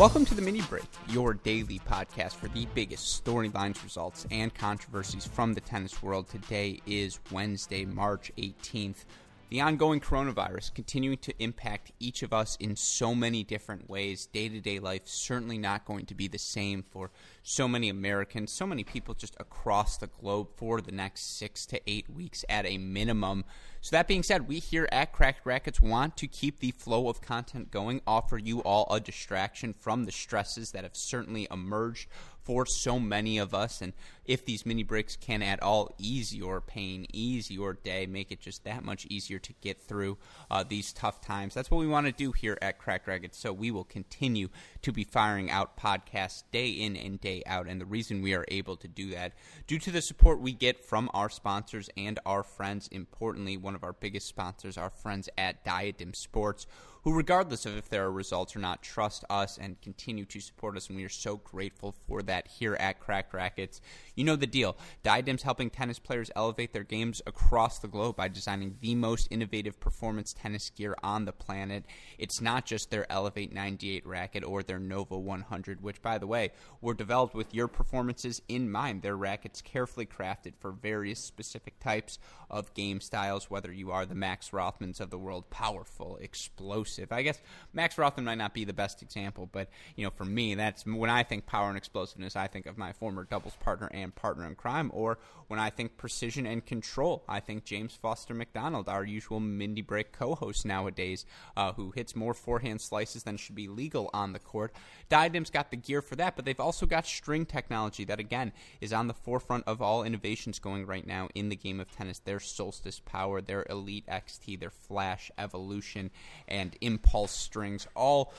Welcome to the Mini Break, your daily podcast for the biggest storylines, results, and controversies from the tennis world. Today is Wednesday, March 18th. The ongoing coronavirus continuing to impact each of us in so many different ways. Day to day life certainly not going to be the same for so many Americans, so many people just across the globe for the next six to eight weeks at a minimum. So, that being said, we here at Cracked Racquets want to keep the flow of content going, offer you all a distraction from the stresses that have certainly emerged for so many of us. And if these mini breaks can at all ease your pain, ease your day, make it just that much easier to get through uh, these tough times, that's what we want to do here at Cracked Racquets. So we will continue to be firing out podcasts day in and day out. And the reason we are able to do that, due to the support we get from our sponsors and our friends, importantly, one of our biggest sponsors, our friends at Diadem Sports who, regardless of if there are results or not, trust us and continue to support us. And we are so grateful for that here at Cracked Racquets. You know the deal. Diadem's helping tennis players elevate their games across the globe by designing the most innovative performance tennis gear on the planet. It's not just their Elevate 98 racket or their Nova 100, which, by the way, were developed with your performances in mind. Their rackets carefully crafted for various specific types of game styles, whether you are the Max Rothmans of the world, powerful, explosive. I guess Max Rothman might not be the best example, but you know, for me, that's when I think power and explosiveness, I think of my former doubles partner and partner in crime. Or when I think precision and control, I think James Foster McDonald, our usual Mini Break co-host nowadays, uh, who hits more forehand slices than should be legal on the court. Diadem's got the gear for that, but they've also got string technology that again is on the forefront of all innovations going right now in the game of tennis. Their Solstice Power, their Elite XT, their Flash Evolution, and impulse strings, all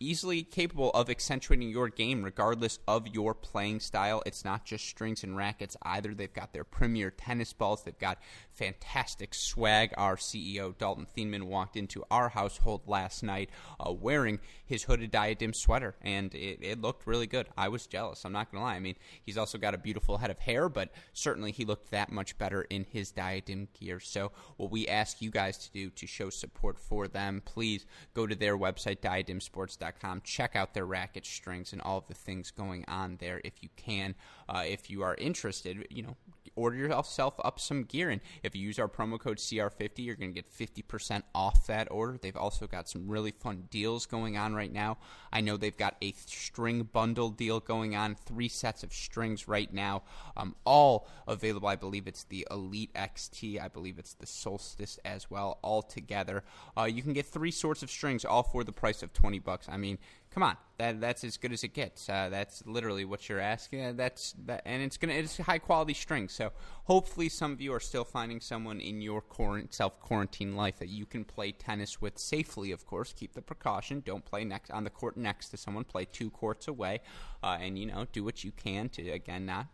easily capable of accentuating your game regardless of your playing style. It's not just strings and rackets either. They've got their premier tennis balls. They've got fantastic swag. Our CEO, Dalton Thieneman, walked into our household last night uh, wearing his hooded diadem sweater, and it, it looked really good. I was jealous. I'm not going to lie. I mean, he's also got a beautiful head of hair, but certainly he looked that much better in his diadem gear. So, what we ask you guys to do to show support for them, please go to their website, diademsports.com. Check out their racket strings and all of the things going on there if you can. Uh, if you are interested, you know, order yourself up some gear. And if you use our promo code CR50, you're going to get 50% off that order. They've also got some really fun deals going on right now. I know they've got a string bundle deal going on, three sets of strings right now, um, all available. I believe it's the Elite XT, I believe it's the Solstice as well, all together. Uh, you can get three sorts of strings, all for the price of 20 bucks. I mean, come on, that that's as good as it gets. Uh, that's literally what you're asking. Uh, that's that, and it's gonna it's high quality strings. So hopefully, some of you are still finding someone in your self quarantine life that you can play tennis with safely. Of course, keep the precaution. Don't play next on the court next to someone. Play two courts away, uh, and you know do what you can to again not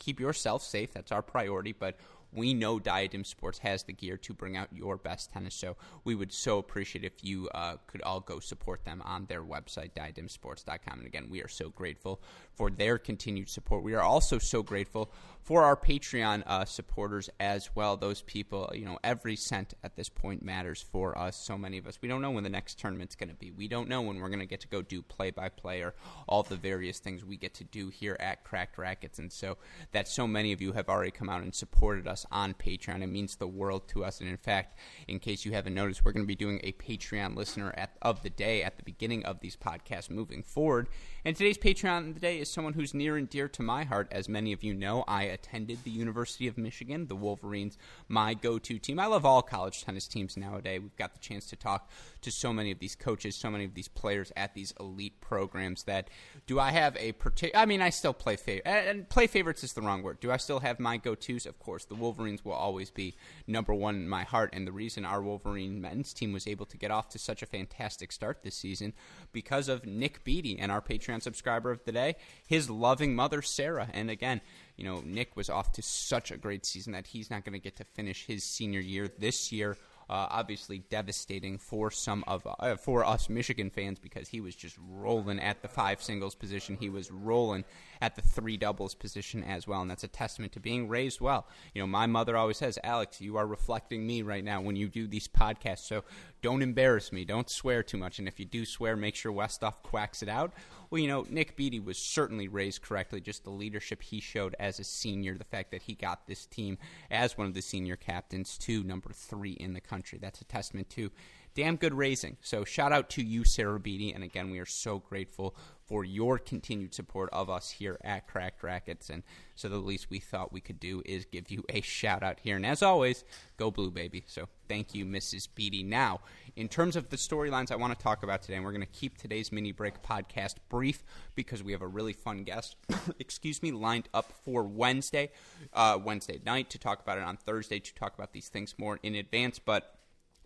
keep yourself safe. That's our priority, but we know Diadem Sports has the gear to bring out your best tennis. So we would so appreciate if you uh, could all go support them on their website, diademsports.com. And again, we are so grateful for their continued support. We are also so grateful for our Patreon uh, supporters as well. Those people, you know, every cent at this point matters for us. So many of us, we don't know when the next tournament's going to be. We don't know when we're going to get to go do play by play or all the various things we get to do here at Cracked Racquets. And so that so many of you have already come out and supported us on Patreon. It means the world to us. And in fact, in case you haven't noticed, we're going to be doing a Patreon listener at, of the day at the beginning of these podcasts moving forward. And today's Patreon of the day is someone who's near and dear to my heart. As many of you know, I attended the University of Michigan, the Wolverines, my go to team. I love all college tennis teams nowadays. We've got the chance to talk to so many of these coaches, so many of these players at these elite programs that do I have a particular, I mean, I still play favorite, and play favorites is the wrong word. Do I still have my go tos? Of course. The Wolverines will always be number one in my heart. And the reason our Wolverine men's team was able to get off to such a fantastic start this season because of Nick Beatty and our Patreon subscriber of the day, his loving mother, Sarah. And again, you know, Nick was off to such a great season that he's not going to get to finish his senior year this year uh, obviously devastating for some of uh, for us Michigan fans because he was just rolling at the five singles position. He was rolling at the three doubles position as well, and that's a testament to being raised well. You know, my mother always says, "Alex, you are reflecting me right now when you do these podcasts. So don't embarrass me. Don't swear too much, and if you do swear, make sure Westoff quacks it out." Well, you know, Nick Beatty was certainly raised correctly. Just the leadership he showed as a senior, the fact that he got this team as one of the senior captains to number three in the country. That's a testament to damn good raising. So shout out to you, Sarah Beatty. And again, we are so grateful for your continued support of us here at Cracked Racquets. And so the least we thought we could do is give you a shout out here. And as always, go blue, baby. So thank you, Mrs. Beatty. Now, in terms of the storylines I want to talk about today, and we're going to keep today's mini break podcast brief because we have a really fun guest, excuse me, lined up for Wednesday, uh, Wednesday night to talk about it on Thursday to talk about these things more in advance. But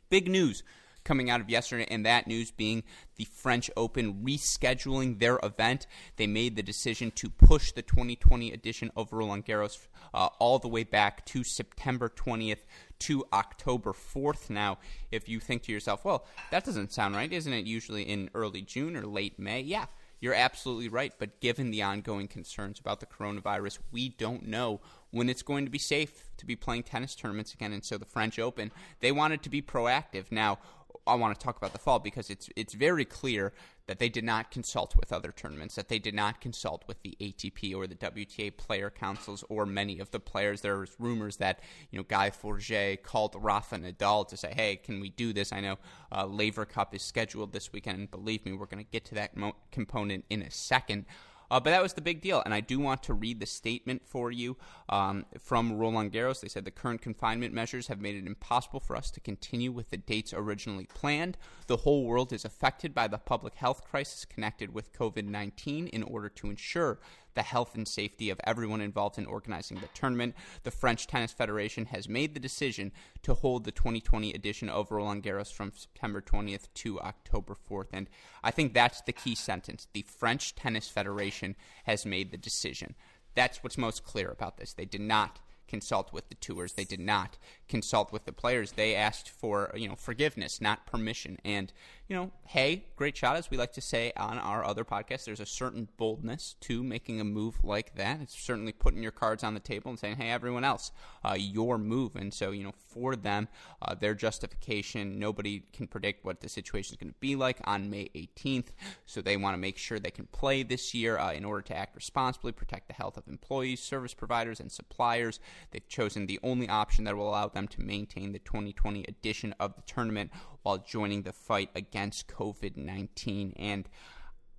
big news coming out of yesterday, and that news being the French Open rescheduling their event. They made the decision to push the 2020 edition of Roland Garros uh, all the way back to September 20th to October 4th. Now, if you think to yourself, well, that doesn't sound right, isn't it usually in early June or late May? Yeah. You're absolutely right, but given the ongoing concerns about the coronavirus, we don't know when it's going to be safe to be playing tennis tournaments again. And so the French Open, they wanted to be proactive. Now, I want to talk about the fall because it's it's very clear that they did not consult with other tournaments, that they did not consult with the ATP or the WTA player councils or many of the players. There's rumors that you know Guy Forget called Rafa Nadal to say, "Hey, can we do this?" I know uh, Laver Cup is scheduled this weekend, believe me, we're going to get to that mo- component in a second. Uh, but that was the big deal. And I do want to read the statement for you um, from Roland Garros. They said the current confinement measures have made it impossible for us to continue with the dates originally planned. The whole world is affected by the public health crisis connected with COVID 19 in order to ensure the health and safety of everyone involved in organizing the tournament. The French Tennis Federation has made the decision to hold the 2020 edition of Roland Garros from September 20th to October 4th. And I think that's the key sentence. The French Tennis Federation has made the decision. That's what's most clear about this. They did not consult with the tours. They did not consult with the players. They asked for you know forgiveness, not permission. And you know, hey, great shot, as we like to say on our other podcast, There's a certain boldness to making a move like that. It's certainly putting your cards on the table and saying, hey, everyone else, uh, your move. And so you know, for them, uh, their justification, nobody can predict what the situation is going to be like on May 18th. So they want to make sure they can play this year uh, in order to act responsibly, protect the health of employees, service providers, and suppliers. They've chosen the only option that will allow them to maintain the 2020 edition of the tournament while joining the fight against COVID 19. And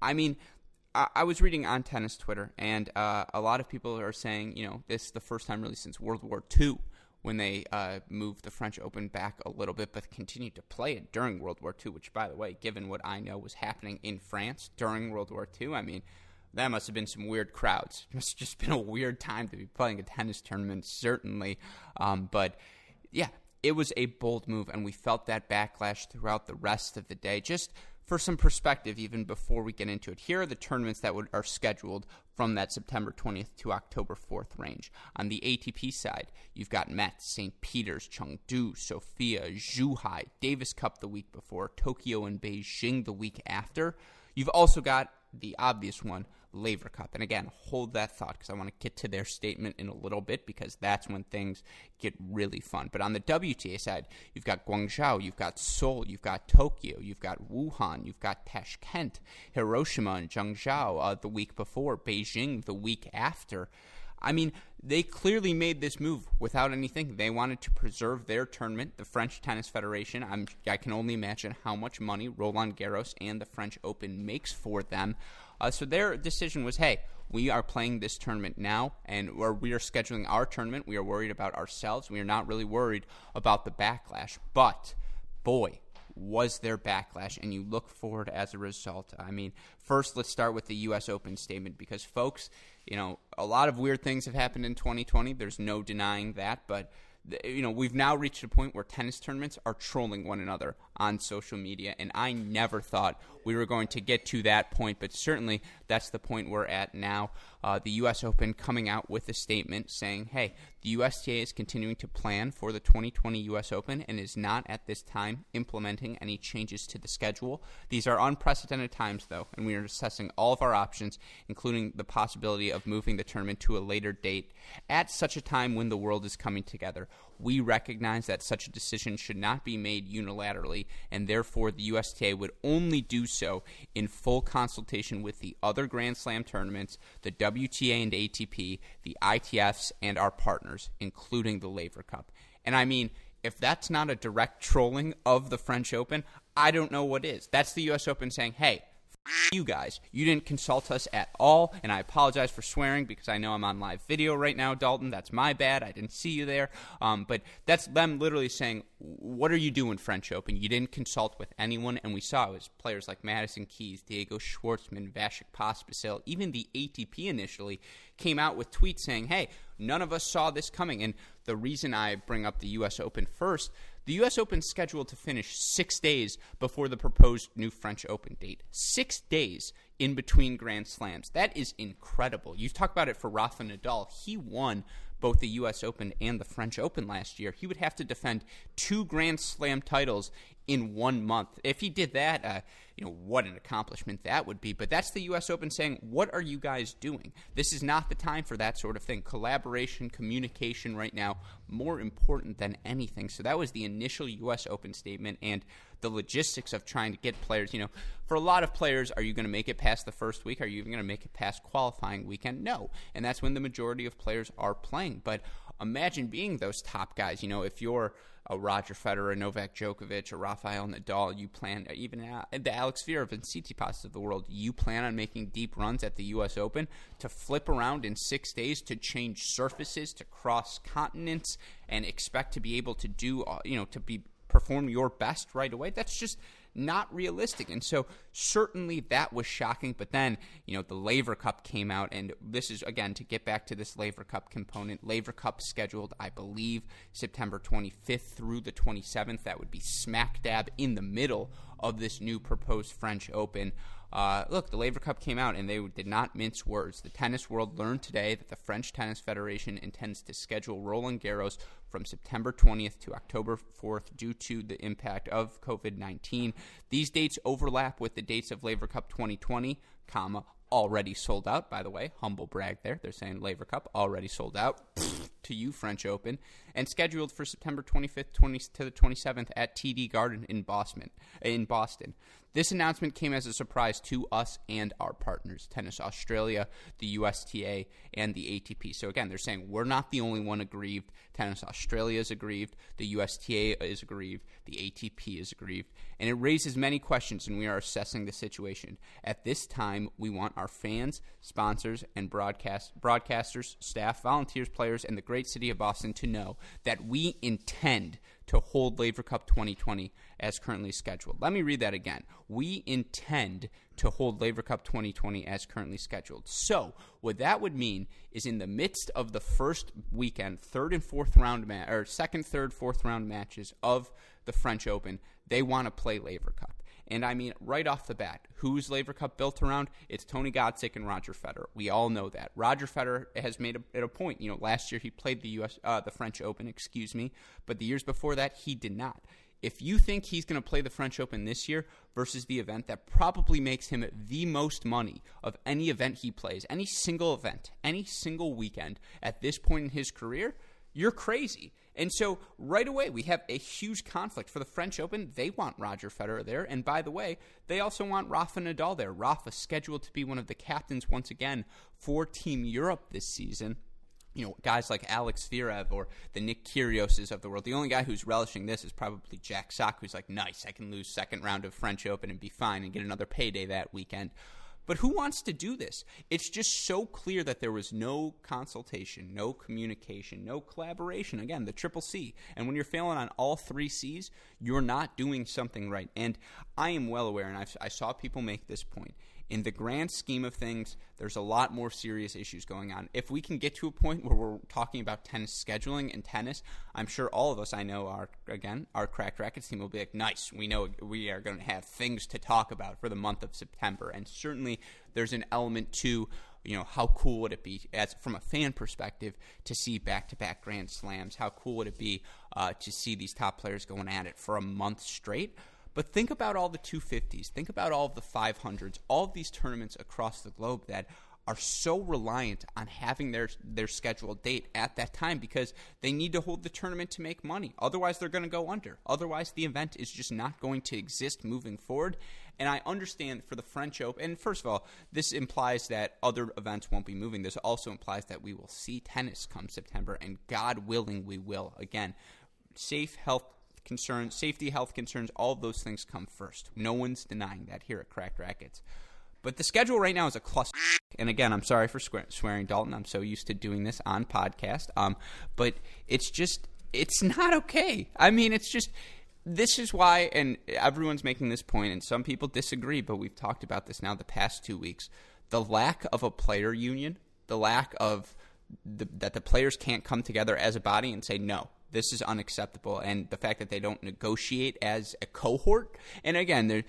I mean, I, I, was reading on tennis Twitter, and uh, a lot of people are saying, you know, this is the first time really since World War II when they uh, moved the French Open back a little bit, but continued to play it during World War II, which, by the way, given what I know was happening in France during World War II, I mean, that must have been some weird crowds. It must have just been a weird time to be playing a tennis tournament, certainly. Um, but yeah, it was a bold move, and we felt that backlash throughout the rest of the day. Just for some perspective, even before we get into it, here are the tournaments that would, are scheduled from that September 20th to October 4th range. On the ATP side, you've got Metz, St. Peter's, Chengdu, Sofia, Zhuhai, Davis Cup the week before, Tokyo and Beijing the week after. You've also got the obvious one, Laver Cup. And again, hold that thought because I want to get to their statement in a little bit because that's when things get really fun. But on the WTA side, you've got Guangzhou, you've got Seoul, you've got Tokyo, you've got Wuhan, you've got Tashkent, Hiroshima, and Zhengzhou uh, the week before, Beijing the week after. I mean, they clearly made this move without anything. They wanted to preserve their tournament, the French Tennis Federation. I'm, I can only imagine how much money Roland Garros and the French Open makes for them. Uh, so their decision was, hey, we are playing this tournament now, and we're, we are scheduling our tournament. We are worried about ourselves. We are not really worried about the backlash. But boy, was there backlash, and you look forward as a result. I mean, first, let's start with the U.S. Open statement because, folks, you know, a lot of weird things have happened in 2020. There's no denying that, but you know, we've now reached a point where tennis tournaments are trolling one another on social media, and I never thought we were going to get to that point, but certainly that's the point we're at now. Uh, the U.S. Open coming out with a statement saying, hey, the USTA is continuing to plan for the 2020 U.S. Open and is not at this time implementing any changes to the schedule. These are unprecedented times, though, and we are assessing all of our options, including the possibility of moving the tournament to a later date at such a time when the world is coming together. We recognize that such a decision should not be made unilaterally, and therefore the USTA would only do so in full consultation with the other Grand Slam tournaments, the WTA and ATP, the ITFs, and our partners, including the Laver Cup. And I mean, if that's not a direct trolling of the French Open, I don't know what is. That's the US Open saying, hey, you guys. You didn't consult us at all, and I apologize for swearing because I know I'm on live video right now, Dalton. That's my bad. I didn't see you there. Um, but that's them literally saying, What are you doing, French Open? You didn't consult with anyone, and we saw it was players like Madison Keys, Diego Schwartzman, Vasek Pospisil, even the ATP initially came out with tweets saying, Hey, none of us saw this coming. And the reason I bring up the U.S. Open first the U.S. Open scheduled to finish six days before the proposed new French Open date. Six days in between Grand Slams. That is incredible. You talk about it for Rafa Nadal. He won both the U.S. Open and the French Open last year. He would have to defend two Grand Slam titles in one month. If he did that, uh, you know what an accomplishment that would be. But that's the U.S. Open saying, "What are you guys doing? This is not the time for that sort of thing. Collaboration, communication, right now, more important than anything." So that was the initial U.S. Open statement, and the logistics of trying to get players. You know, for a lot of players, are you going to make it past the first week? Are you even going to make it past qualifying weekend? No, and that's when the majority of players are playing. But imagine being those top guys. You know, if you're a Roger Federer, Novak Djokovic, or Rafael Nadal, you plan even the Alex Zverev and Tsitsipas of the world, you plan on making deep runs at the U.S. Open to flip around in six days to change surfaces, to cross continents, and expect to be able to do, uh, you know, to be perform your best right away. That's just not realistic. And so certainly that was shocking. But then, you know, the Laver Cup came out, and this is again to get back to this Laver Cup component. Laver Cup scheduled, I believe, September 25th through the 27th. That would be smack dab in the middle of this new proposed French Open. Uh, look, the Laver Cup came out and they did not mince words. The tennis world learned today that the French Tennis Federation intends to schedule Roland Garros from September 20th to October 4th due to the impact of COVID 19. These dates overlap with the dates of Laver Cup 2020, comma, already sold out, by the way. Humble brag there. They're saying Laver Cup already sold out. to you, French Open, and scheduled for September 25th 20, to the 27th at TD Garden in Boston. In Boston. This announcement came as a surprise to us and our partners, Tennis Australia, the USTA, and the ATP. So again, they're saying we're not the only one aggrieved. Tennis Australia is aggrieved, the USTA is aggrieved, the ATP is aggrieved, and it raises many questions, and we are assessing the situation. At this time, we want our fans, sponsors, and broadcast broadcasters, staff, volunteers, players, and the great city of Boston to know that we intend to hold Laver Cup 2020 as currently scheduled. Let me read that again. We intend to hold Laver Cup 2020 as currently scheduled. So, what that would mean is in the midst of the first weekend, third and fourth round ma- or second, third, fourth round matches of the French Open, they want to play Laver Cup. And I mean, right off the bat, who's Laver Cup built around? It's Tony Godsick and Roger Federer. We all know that. Roger Federer has made a, a point. You know, last year he played the U.S. Uh, the French Open, excuse me, but the years before that he did not. If you think he's going to play the French Open this year versus the event that probably makes him the most money of any event he plays, any single event, any single weekend at this point in his career, you're crazy. And so right away we have a huge conflict for the French Open. They want Roger Federer there, and by the way, they also want Rafa Nadal there. Rafa scheduled to be one of the captains once again for Team Europe this season. You know, guys like Alex Zverev or the Nick Kyrgioses of the world. The only guy who's relishing this is probably Jack Sock, who's like, nice, I can lose second round of French Open and be fine and get another payday that weekend. But who wants to do this? It's just so clear that there was no consultation, no communication, no collaboration. Again, the triple C. And when you're failing on all three C's, you're not doing something right. And I am well aware, and I've, I saw people make this point in the grand scheme of things, there's a lot more serious issues going on. If we can get to a point where we're talking about tennis scheduling and tennis, I'm sure all of us I know are again our Cracked Racquets team will be like, nice, we know we are going to have things to talk about for the month of September, and certainly there's an element to you know how cool would it be as from a fan perspective to see back-to-back grand slams. How cool would it be uh, to see these top players going at it for a month straight but think about all the 250s, think about all of the 500s, all of these tournaments across the globe that are so reliant on having their their scheduled date at that time because they need to hold the tournament to make money. Otherwise, they're going to go under. Otherwise, the event is just not going to exist moving forward. And I understand for the French Open, and first of all, this implies that other events won't be moving. This also implies that we will see tennis come September, and God willing, we will. Again, safe, health, concerns, safety, health concerns, all those things come first. No one's denying that here at Cracked Racquets. But the schedule right now is a cluster. And again, I'm sorry for swearing, Dalton. I'm so used to doing this on podcast. Um, but it's just, it's not okay. I mean, it's just, this is why, and everyone's making this point, and some people disagree, but we've talked about this now the past two weeks. The lack of a player union, the lack of the, that the players can't come together as a body and say, no, this is unacceptable. And the fact that they don't negotiate as a cohort, and again,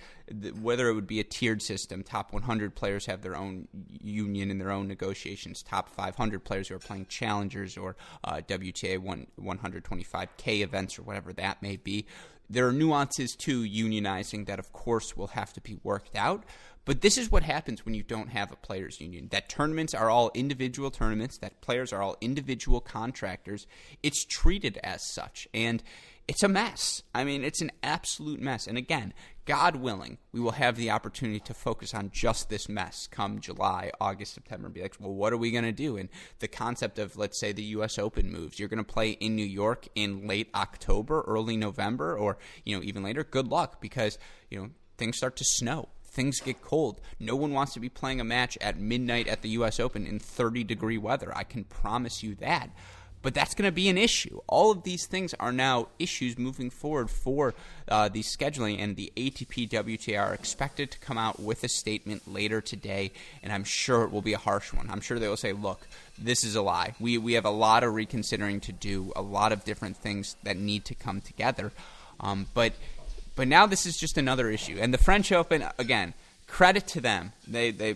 whether it would be a tiered system, top 100 players have their own union and their own negotiations. Top 500 players who are playing challengers or uh, WTA 1, 125K events or whatever that may be. There are nuances to unionizing that, of course, will have to be worked out. But this is what happens when you don't have a players union. That tournaments are all individual tournaments, that players are all individual contractors. It's treated as such. And it's a mess. I mean, it's an absolute mess. And again, God willing, we will have the opportunity to focus on just this mess come July, August, September, and be like, well, what are we going to do? And the concept of, let's say, the U.S. Open moves. You're going to play in New York in late October, early November, or you know even later. Good luck because you know things start to snow things get cold. No one wants to be playing a match at midnight at the U.S. Open in 30 degree weather. I can promise you that. But that's going to be an issue. All of these things are now issues moving forward for uh, the scheduling, and the ATP WTA are expected to come out with a statement later today, and I'm sure it will be a harsh one. I'm sure they will say, look, this is a lie. We, we have a lot of reconsidering to do, a lot of different things that need to come together. Um, but but now this is just another issue. And the French Open, again, credit to them. They they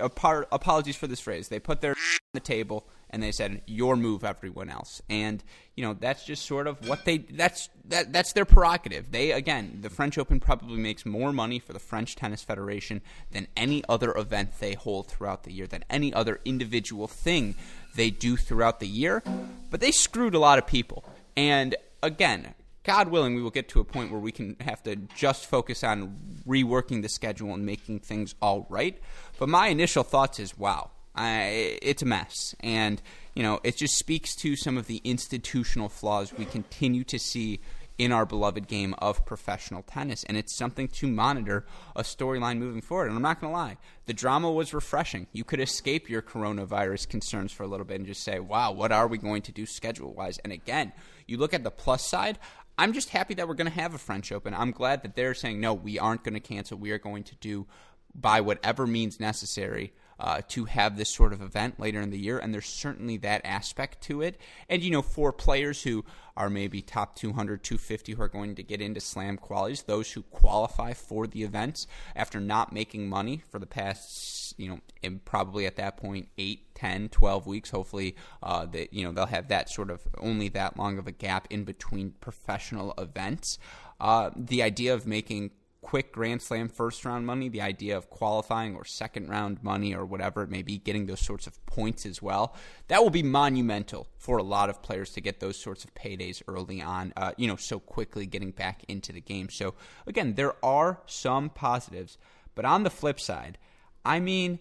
apart, apologies for this phrase. They put their on the table and they said your move everyone else. And you know, that's just sort of what they that's that that's their prerogative. They again, the French Open probably makes more money for the French Tennis Federation than any other event they hold throughout the year, than any other individual thing they do throughout the year. But they screwed a lot of people. And again, God willing, we will get to a point where we can have to just focus on reworking the schedule and making things all right. But my initial thoughts is, wow, I, it's a mess, and you know, it just speaks to some of the institutional flaws we continue to see in our beloved game of professional tennis, and it's something to monitor a storyline moving forward. And I'm not going to lie, the drama was refreshing. You could escape your coronavirus concerns for a little bit and just say, wow, what are we going to do schedule wise? And again, you look at the plus side, I'm just happy that we're going to have a French Open. I'm glad that they're saying, no, we aren't going to cancel. We are going to do by whatever means necessary uh, to have this sort of event later in the year. And there's certainly that aspect to it. And, you know, for players who are maybe top 200, 250 who are going to get into slam qualities, those who qualify for the events after not making money for the past, you know, probably at that point, 8, 10, 12 weeks. Hopefully, uh, that, you know, they'll have that sort of only that long of a gap in between professional events. Uh, the idea of making quick Grand Slam first round money, the idea of qualifying or second round money or whatever it may be, getting those sorts of points as well, that will be monumental for a lot of players to get those sorts of paydays early on, uh, you know, so quickly getting back into the game. So, again, there are some positives, but on the flip side, I mean,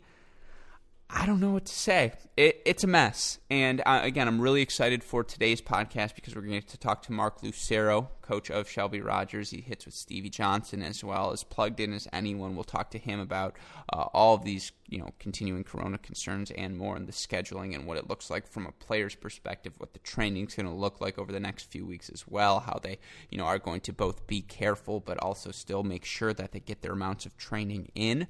I don't know what to say. It, it's a mess. And uh, again, I'm really excited for today's podcast because we're going to talk to Mark Lucero, coach of Shelby Rogers. He hits with Stevie Johnson as well as plugged in as anyone. We'll talk to him about uh, all of these, you know, continuing Corona concerns and more, and the scheduling and what it looks like from a player's perspective, what the training's going to look like over the next few weeks as well. How they, you know, are going to both be careful but also still make sure that they get their amounts of training in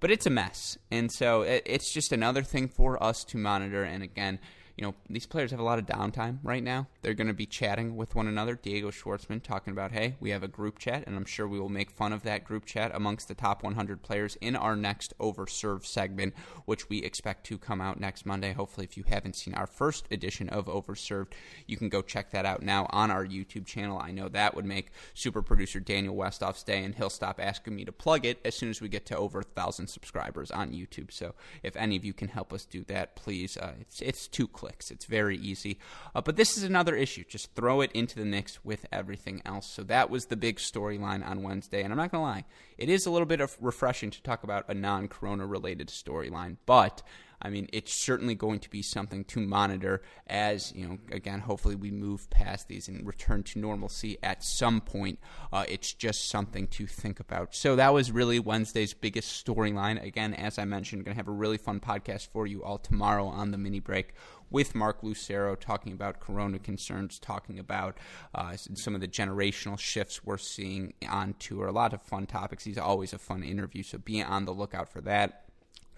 but it's a mess. And so it, it's just another thing for us to monitor. And again, you know, these players have a lot of downtime right now. They're going to be chatting with one another. Diego Schwartzman talking about, hey, we have a group chat, and I'm sure we will make fun of that group chat amongst the top 100 players in our next Overserved segment, which we expect to come out next Monday. Hopefully, if you haven't seen our first edition of Overserved, you can go check that out now on our YouTube channel. I know that would make super producer Daniel Westoff's day, and he'll stop asking me to plug it as soon as we get to over a thousand subscribers on YouTube. So if any of you can help us do that, please. Uh, it's it's two clicks clicks. It's very easy. Uh, but this is another issue. Just throw it into the mix with everything else. So that was the big storyline on Wednesday. And I'm not going to lie, it is a little bit of refreshing to talk about a non corona related storyline. But I mean, it's certainly going to be something to monitor as, you know, again, hopefully we move past these and return to normalcy at some point. Uh, it's just something to think about. So that was really Wednesday's biggest storyline. Again, as I mentioned, going to have a really fun podcast for you all tomorrow on the mini break with Mark Lucero talking about corona concerns, talking about uh, some of the generational shifts we're seeing on tour. A lot of fun topics. He's always a fun interview, so be on the lookout for that.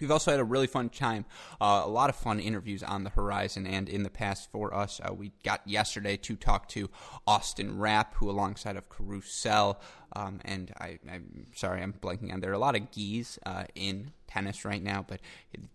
We've also had a really fun time, uh, a lot of fun interviews on the horizon and in the past for us. Uh, we got yesterday to talk to Austin Rapp, who alongside of Carousel, um, and I, am sorry, I'm blanking on there. Are a lot of geese uh, in tennis right now, but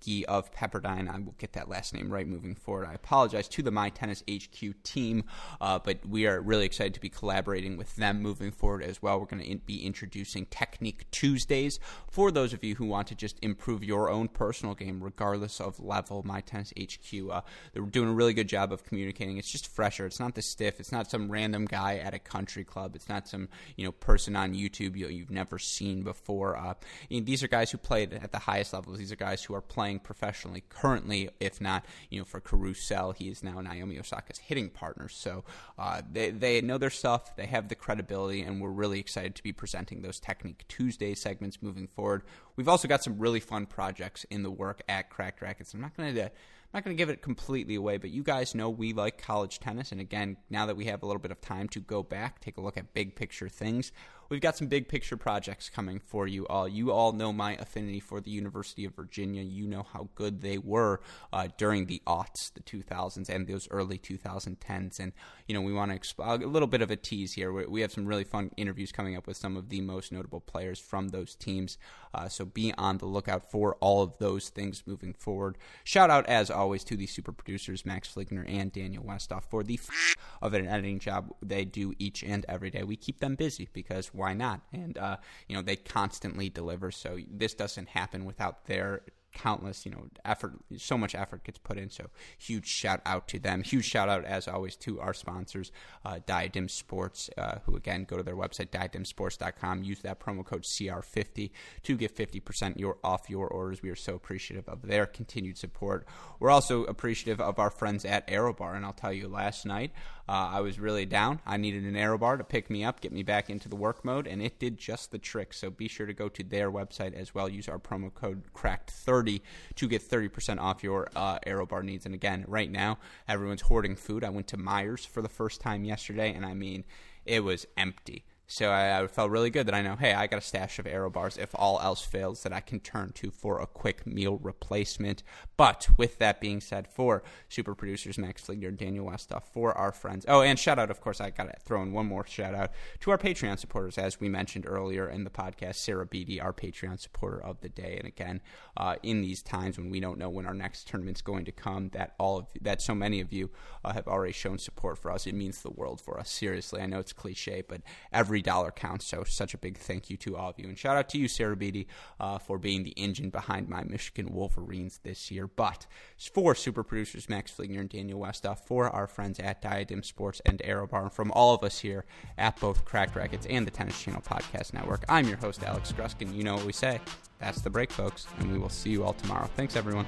Guy of Pepperdine, I will get that last name right moving forward. I apologize to the My Tennis HQ team, uh, but we are really excited to be collaborating with them moving forward as well. We're going to in- be introducing Technique Tuesdays for those of you who want to just improve your own personal game, regardless of level. My Tennis HQ, uh, they're doing a really good job of communicating. It's just fresher. It's not the stiff. It's not some random guy at a country club. It's not some you know person on YouTube you, have never seen before. Uh, you know, these are guys who played at the highest levels. These are guys who are playing professionally currently, if not, you know, for Carousel, he is now Naomi Osaka's hitting partner. So uh, they, they know their stuff, they have the credibility, and we're really excited to be presenting those Technique Tuesday segments moving forward. We've also got some really fun projects in the work at Cracked Racquets. I'm not going to not going to give it completely away, but you guys know we like college tennis. And again, now that we have a little bit of time to go back, take a look at big picture things, we've got some big picture projects coming for you all. You all know my affinity for the University of Virginia. You know how good they were uh, during the aughts, the 2000s, and those early 2010s. And, you know, we want to exp- a little bit of a tease here. We have some really fun interviews coming up with some of the most notable players from those teams. Uh, so be on the lookout for all of those things moving forward. Shout out, as always, to the super producers, Max Fligner and Daniel Westoff, for the f- of an editing job they do each and every day. We keep them busy because why not? And uh, you know they constantly deliver. So this doesn't happen without their countless, you know, effort, so much effort gets put in. So huge shout out to them. Huge shout out, as always, to our sponsors, uh, Diadem Sports, uh, who again go to their website, diademsports.com. Use that promo code CR50 to get 50% your, off your orders. We are so appreciative of their continued support. We're also appreciative of our friends at ArrowBar. And I'll tell you, last night, uh, I was really down. I needed an arrow bar to pick me up, get me back into the work mode, and it did just the trick. So be sure to go to their website as well. Use our promo code CRACKED30 to get 30% off your uh, bar needs. And again, right now, everyone's hoarding food. I went to Myers for the first time yesterday, and I mean, it was empty. So I, I, felt really good that I know, hey, I got a stash of arrow bars if all else fails that I can turn to for a quick meal replacement. But with that being said, for super producers Max Fligner, Daniel Westoff, for our friends. Oh, and shout out, of course, I got to throw in one more shout out to our Patreon supporters, as we mentioned earlier in the podcast. Sarah Beatty, our Patreon supporter of the day, and again, uh, in these times when we don't know when our next tournament's going to come, that all of that so many of you uh, have already shown support for us. It means the world for us. Seriously, I know it's cliche, but every every dollar counts. So, such a big thank you to all of you. And shout out to you, Sarah Beatty, uh, for being the engine behind my Michigan Wolverines this year. But for super producers Max Fligner and Daniel Westoff, for our friends at Diadem Sports and Arrow Bar, and from all of us here at both Cracked Racquets and the Tennis Channel Podcast Network, I'm your host, Alex Gruskin. You know what we say. That's the break, folks. And we will see you all tomorrow. Thanks, everyone.